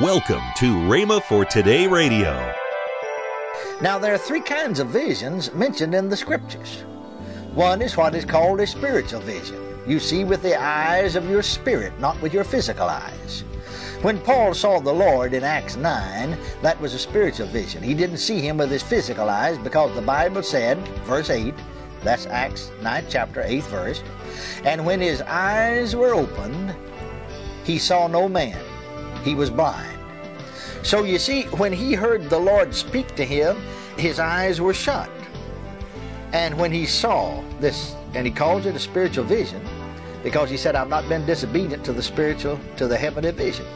Welcome to Rhema for Today Radio. Now, there are three kinds of visions mentioned in the scriptures. One is what is called a spiritual vision. You see with the eyes of your spirit, not with your physical eyes. When Paul saw the Lord in Acts 9, that was a spiritual vision. He didn't see him with his physical eyes because the Bible said, verse 8, that's Acts 9, chapter 8, verse, and when his eyes were opened, he saw no man. He was blind. So you see, when he heard the Lord speak to him, his eyes were shut. And when he saw this, and he calls it a spiritual vision, because he said, I've not been disobedient to the spiritual, to the heavenly vision.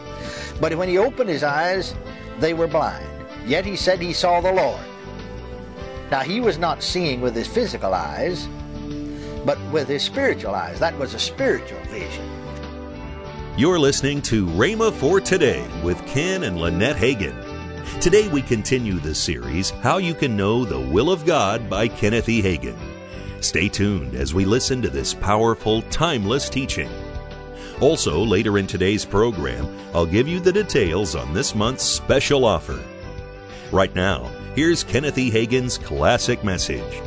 But when he opened his eyes, they were blind. Yet he said he saw the Lord. Now he was not seeing with his physical eyes, but with his spiritual eyes. That was a spiritual vision. You're listening to Rhema for Today with Ken and Lynette Hagin. Today we continue the series, How You Can Know the Will of God by Kenneth E. Hagin. Stay tuned as we listen to this powerful, timeless teaching. Also, later in today's program, I'll give you the details on this month's special offer. Right now, here's Kenneth E. Hagin's classic message.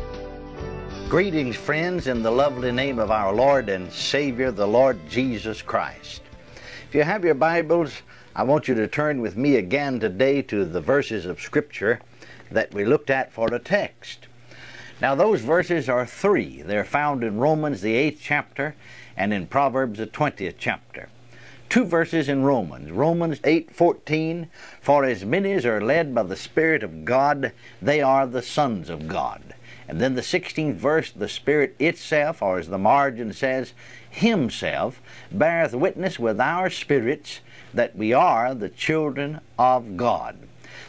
Greetings, friends, in the lovely name of our Lord and Savior, the Lord Jesus Christ. If you have your Bibles, I want you to turn with me again today to the verses of Scripture that we looked at for the text. Now, those verses are three. They're found in Romans, the eighth chapter, and in Proverbs, the 20th chapter. Two verses in Romans. Romans 8:14, "For as many as are led by the Spirit of God, they are the sons of God." And then the 16th verse, the Spirit itself, or as the margin says, Himself, beareth witness with our spirits that we are the children of God.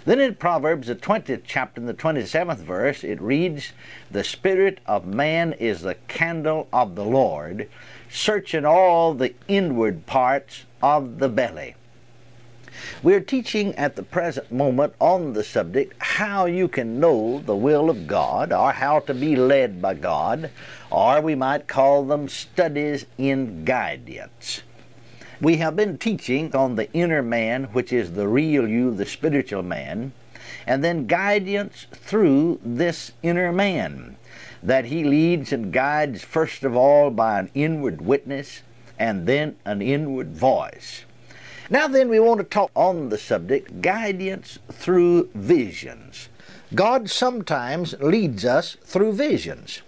Then in Proverbs, the 20th chapter, in the 27th verse, it reads, The Spirit of man is the candle of the Lord, searching all the inward parts of the belly. We're teaching at the present moment on the subject how you can know the will of God or how to be led by God, or we might call them studies in guidance. We have been teaching on the inner man, which is the real you, the spiritual man, and then guidance through this inner man that he leads and guides first of all by an inward witness and then an inward voice. Now, then, we want to talk on the subject guidance through visions. God sometimes leads us through visions.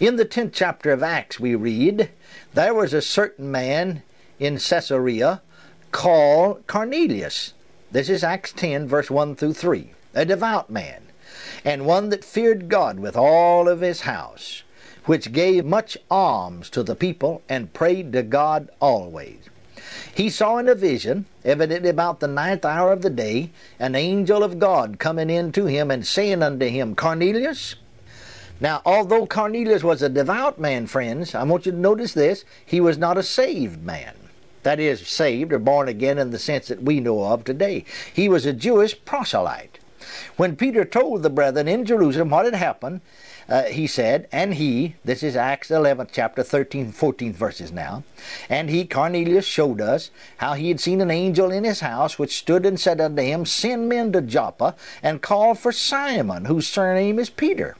In the 10th chapter of Acts, we read, There was a certain man in Caesarea called Cornelius. This is Acts 10, verse 1 through 3. A devout man, and one that feared God with all of his house, which gave much alms to the people, and prayed to God always. He saw in a vision, evidently about the ninth hour of the day, an angel of God coming in to him and saying unto him, Cornelius. Now, although Cornelius was a devout man, friends, I want you to notice this, he was not a saved man. That is, saved or born again in the sense that we know of today. He was a Jewish proselyte. When Peter told the brethren in Jerusalem what had happened, uh, he said, and he, this is Acts 11, chapter 13, 14 verses now, and he, Cornelius, showed us how he had seen an angel in his house, which stood and said unto him, Send men to Joppa, and call for Simon, whose surname is Peter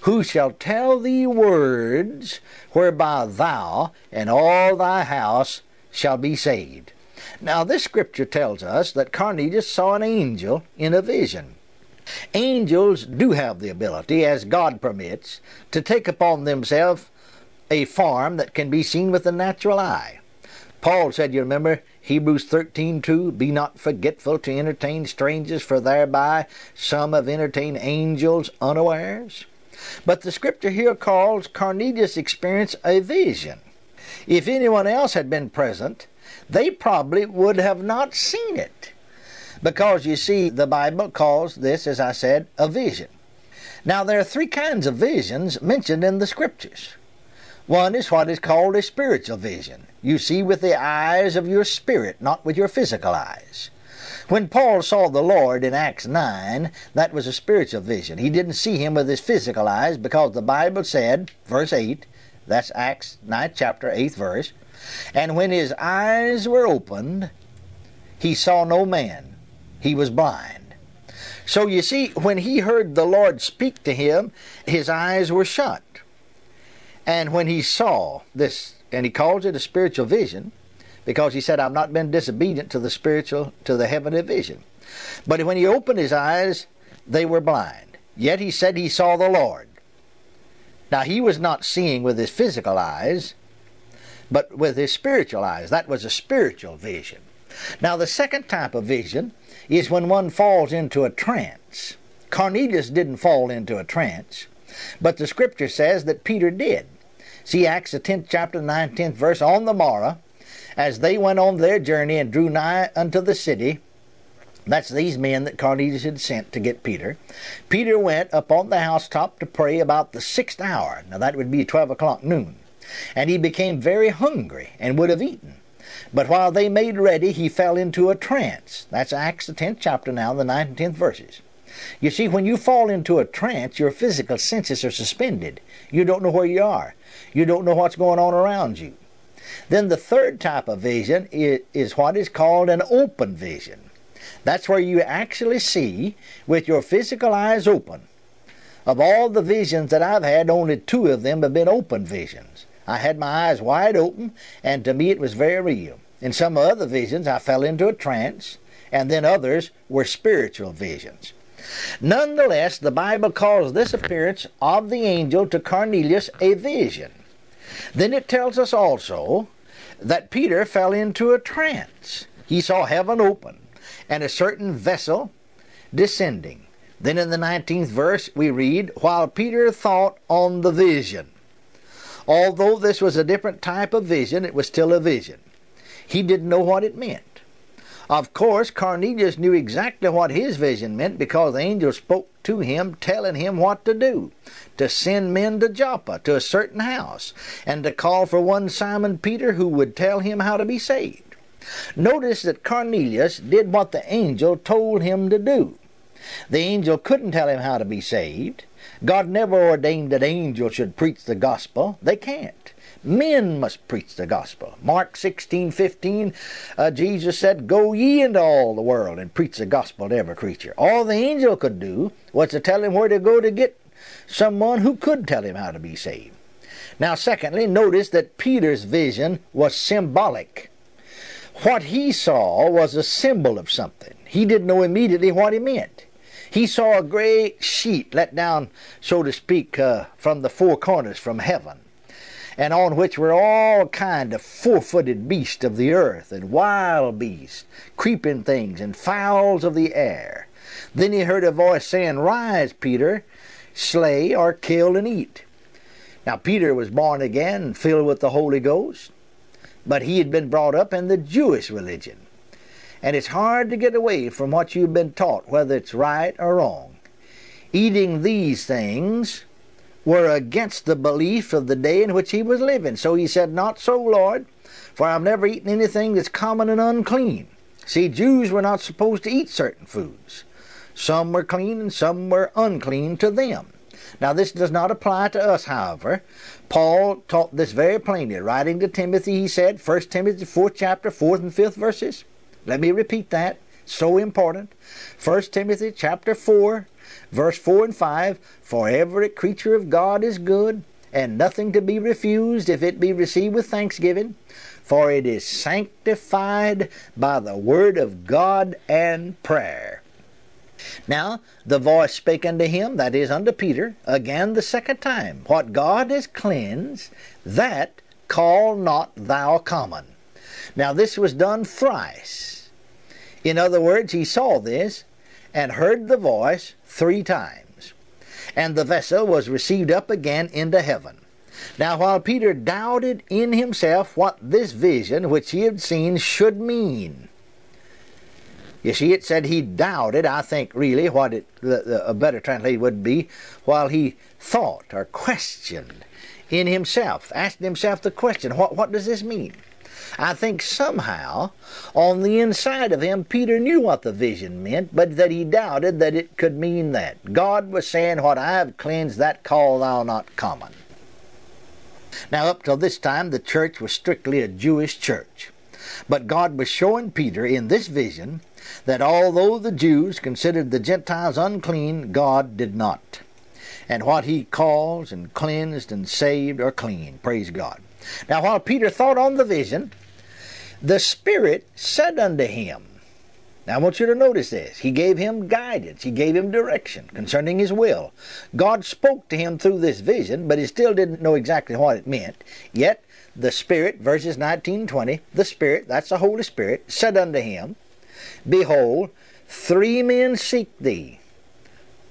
who shall tell thee words whereby thou and all thy house shall be saved. Now, this scripture tells us that Cornelius saw an angel in a vision. Angels do have the ability, as God permits, to take upon themselves a form that can be seen with the natural eye. Paul said, you remember, Hebrews 13:2, Be not forgetful to entertain strangers, for thereby some have entertained angels unawares. But the scripture here calls Cornelius' experience a vision. If anyone else had been present, they probably would have not seen it. Because you see, the Bible calls this, as I said, a vision. Now, there are three kinds of visions mentioned in the Scriptures. One is what is called a spiritual vision. You see with the eyes of your spirit, not with your physical eyes. When Paul saw the Lord in Acts 9, that was a spiritual vision. He didn't see him with his physical eyes because the Bible said, verse 8, that's Acts 9, chapter 8th verse, and when his eyes were opened, he saw no man. He was blind. So you see, when he heard the Lord speak to him, his eyes were shut. And when he saw this, and he calls it a spiritual vision, because he said, I've not been disobedient to the spiritual, to the heavenly vision. But when he opened his eyes, they were blind. Yet he said he saw the Lord. Now he was not seeing with his physical eyes, but with his spiritual eyes. That was a spiritual vision. Now the second type of vision is when one falls into a trance. Cornelius didn't fall into a trance, but the scripture says that Peter did. See Acts the 10th chapter, 19th verse. On the morrow, as they went on their journey and drew nigh unto the city, that's these men that Cornelius had sent to get Peter. Peter went up on the housetop to pray about the sixth hour. Now that would be 12 o'clock noon. And he became very hungry and would have eaten. But while they made ready, he fell into a trance. That's Acts the 10th chapter now, the 9th and 10th verses. You see, when you fall into a trance, your physical senses are suspended. You don't know where you are. You don't know what's going on around you. Then the third type of vision is, is what is called an open vision. That's where you actually see with your physical eyes open. Of all the visions that I've had, only two of them have been open visions. I had my eyes wide open, and to me it was very real. In some other visions, I fell into a trance, and then others were spiritual visions. Nonetheless, the Bible calls this appearance of the angel to Cornelius a vision. Then it tells us also that Peter fell into a trance. He saw heaven open and a certain vessel descending. Then in the 19th verse we read, While Peter thought on the vision. Although this was a different type of vision, it was still a vision. He didn't know what it meant. Of course, Cornelius knew exactly what his vision meant because the angel spoke to him, telling him what to do to send men to Joppa, to a certain house, and to call for one Simon Peter who would tell him how to be saved. Notice that Cornelius did what the angel told him to do. The angel couldn't tell him how to be saved. God never ordained that angels should preach the gospel. They can't. Men must preach the gospel. Mark 16, 15, uh, Jesus said, Go ye into all the world and preach the gospel to every creature. All the angel could do was to tell him where to go to get someone who could tell him how to be saved. Now, secondly, notice that Peter's vision was symbolic. What he saw was a symbol of something. He didn't know immediately what he meant. He saw a great sheet let down, so to speak, uh, from the four corners from heaven and on which were all kind of four-footed beasts of the earth, and wild beasts, creeping things, and fowls of the air. Then he heard a voice saying, Rise, Peter, slay or kill and eat. Now Peter was born again, filled with the Holy Ghost, but he had been brought up in the Jewish religion. And it's hard to get away from what you've been taught, whether it's right or wrong. Eating these things were against the belief of the day in which he was living. So he said, Not so, Lord, for I've never eaten anything that's common and unclean. See, Jews were not supposed to eat certain foods. Some were clean and some were unclean to them. Now, this does not apply to us, however. Paul taught this very plainly. Writing to Timothy, he said, 1 Timothy 4th chapter, 4th and 5th verses. Let me repeat that. So important. 1 Timothy chapter 4, Verse 4 and 5 For every creature of God is good, and nothing to be refused if it be received with thanksgiving, for it is sanctified by the word of God and prayer. Now the voice spake unto him, that is unto Peter, again the second time, What God has cleansed, that call not thou common. Now this was done thrice. In other words, he saw this and heard the voice three times. And the vessel was received up again into heaven. Now, while Peter doubted in himself what this vision which he had seen should mean, you see, it said he doubted, I think, really, what it, the, the, a better translation would be, while he thought or questioned in himself, asking himself the question, what, what does this mean? I think somehow on the inside of him, Peter knew what the vision meant, but that he doubted that it could mean that. God was saying, What I have cleansed, that call thou not common. Now, up till this time, the church was strictly a Jewish church. But God was showing Peter in this vision that although the Jews considered the Gentiles unclean, God did not. And what he calls and cleansed and saved are clean. Praise God. Now, while Peter thought on the vision, the Spirit said unto him, now, I want you to notice this. He gave him guidance. He gave him direction concerning his will. God spoke to him through this vision, but he still didn't know exactly what it meant. Yet, the Spirit, verses 19 20, the Spirit, that's the Holy Spirit, said unto him, Behold, three men seek thee.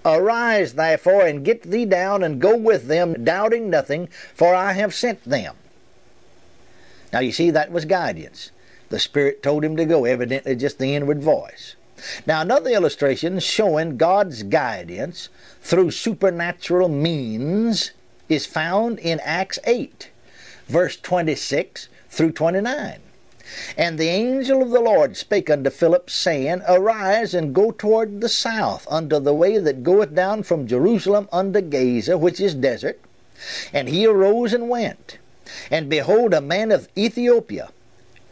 Arise, therefore, and get thee down, and go with them, doubting nothing, for I have sent them. Now, you see, that was guidance. The Spirit told him to go, evidently just the inward voice. Now, another illustration showing God's guidance through supernatural means is found in Acts 8, verse 26 through 29. And the angel of the Lord spake unto Philip, saying, Arise and go toward the south, unto the way that goeth down from Jerusalem unto Gaza, which is desert. And he arose and went. And behold, a man of Ethiopia,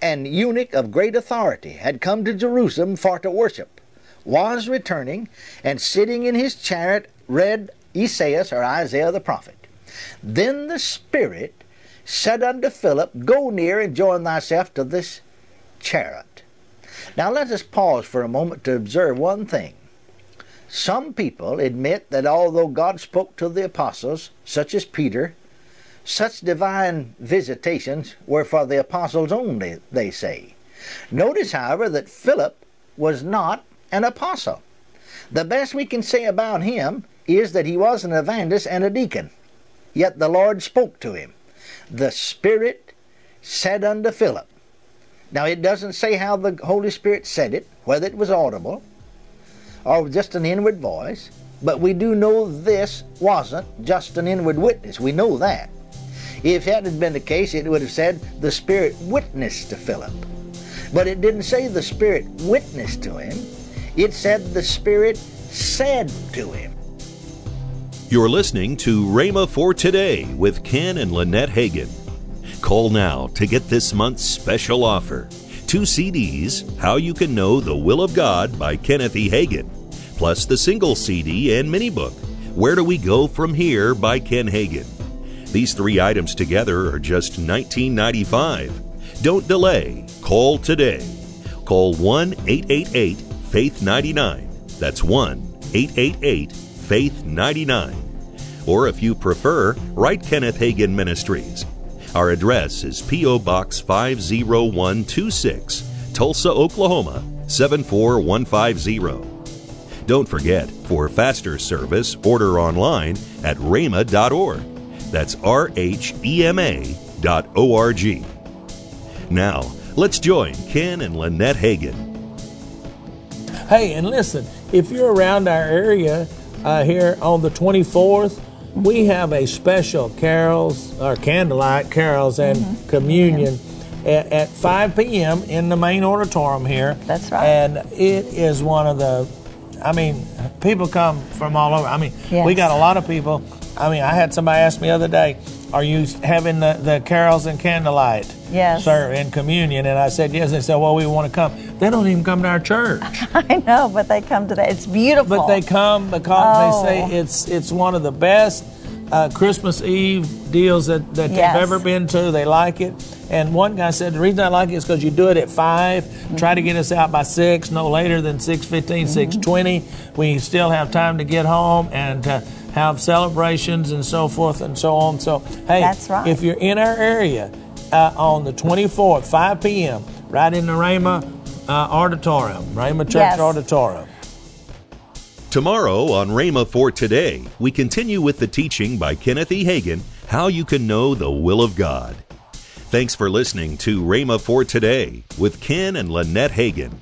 an eunuch of great authority, had come to Jerusalem for to worship, was returning, and sitting in his chariot read Esaias or Isaiah the prophet. Then the Spirit said unto Philip, Go near and join thyself to this chariot. Now let us pause for a moment to observe one thing. Some people admit that although God spoke to the apostles, such as Peter, such divine visitations were for the apostles only, they say. Notice, however, that Philip was not an apostle. The best we can say about him is that he was an evangelist and a deacon. Yet the Lord spoke to him. The Spirit said unto Philip. Now, it doesn't say how the Holy Spirit said it, whether it was audible or just an inward voice, but we do know this wasn't just an inward witness. We know that. If that had been the case, it would have said the Spirit witnessed to Philip. But it didn't say the Spirit witnessed to him, it said the Spirit said to him. You're listening to Rhema for Today with Ken and Lynette Hagin. Call now to get this month's special offer. Two CDs, How You Can Know the Will of God by Kenneth E. Hagin, plus the single CD and mini book, Where Do We Go From Here by Ken Hagin. These three items together are just $19.95. Don't delay. Call today. Call 1 888 Faith 99. That's 1 888 Faith 99. Or if you prefer, write Kenneth Hagin Ministries. Our address is P.O. Box 50126, Tulsa, Oklahoma 74150. Don't forget, for faster service, order online at rhema.org. That's R H E M A dot O R G. Now, let's join Ken and Lynette Hagin. Hey, and listen, if you're around our area uh, here on the 24th, we have a special carols or candlelight carols and mm-hmm. communion at, at 5 p.m. in the main auditorium here. That's right. And it is one of the, I mean, people come from all over. I mean, yes. we got a lot of people I mean, I had somebody ask me the other day, "Are you having the, the carols and candlelight?" Yes. Sir, in communion, and I said yes. And they said, "Well, we want to come." They don't even come to our church. I know, but they come to that. It's beautiful. But they come because oh. they say it's it's one of the best uh, Christmas Eve deals that, that yes. they've ever been to. They like it. And one guy said, the reason I like it is because you do it at 5, mm-hmm. try to get us out by 6, no later than 6.15, mm-hmm. 6.20. We still have time to get home and uh, have celebrations and so forth and so on. So, hey, That's right. if you're in our area uh, on the 24th, 5 p.m., right in the Rhema uh, Auditorium, Rhema Church yes. Auditorium. Tomorrow on Rhema for Today, we continue with the teaching by Kenneth E. Hagin, How You Can Know the Will of God. Thanks for listening to Rhema for Today with Ken and Lynette Hagin.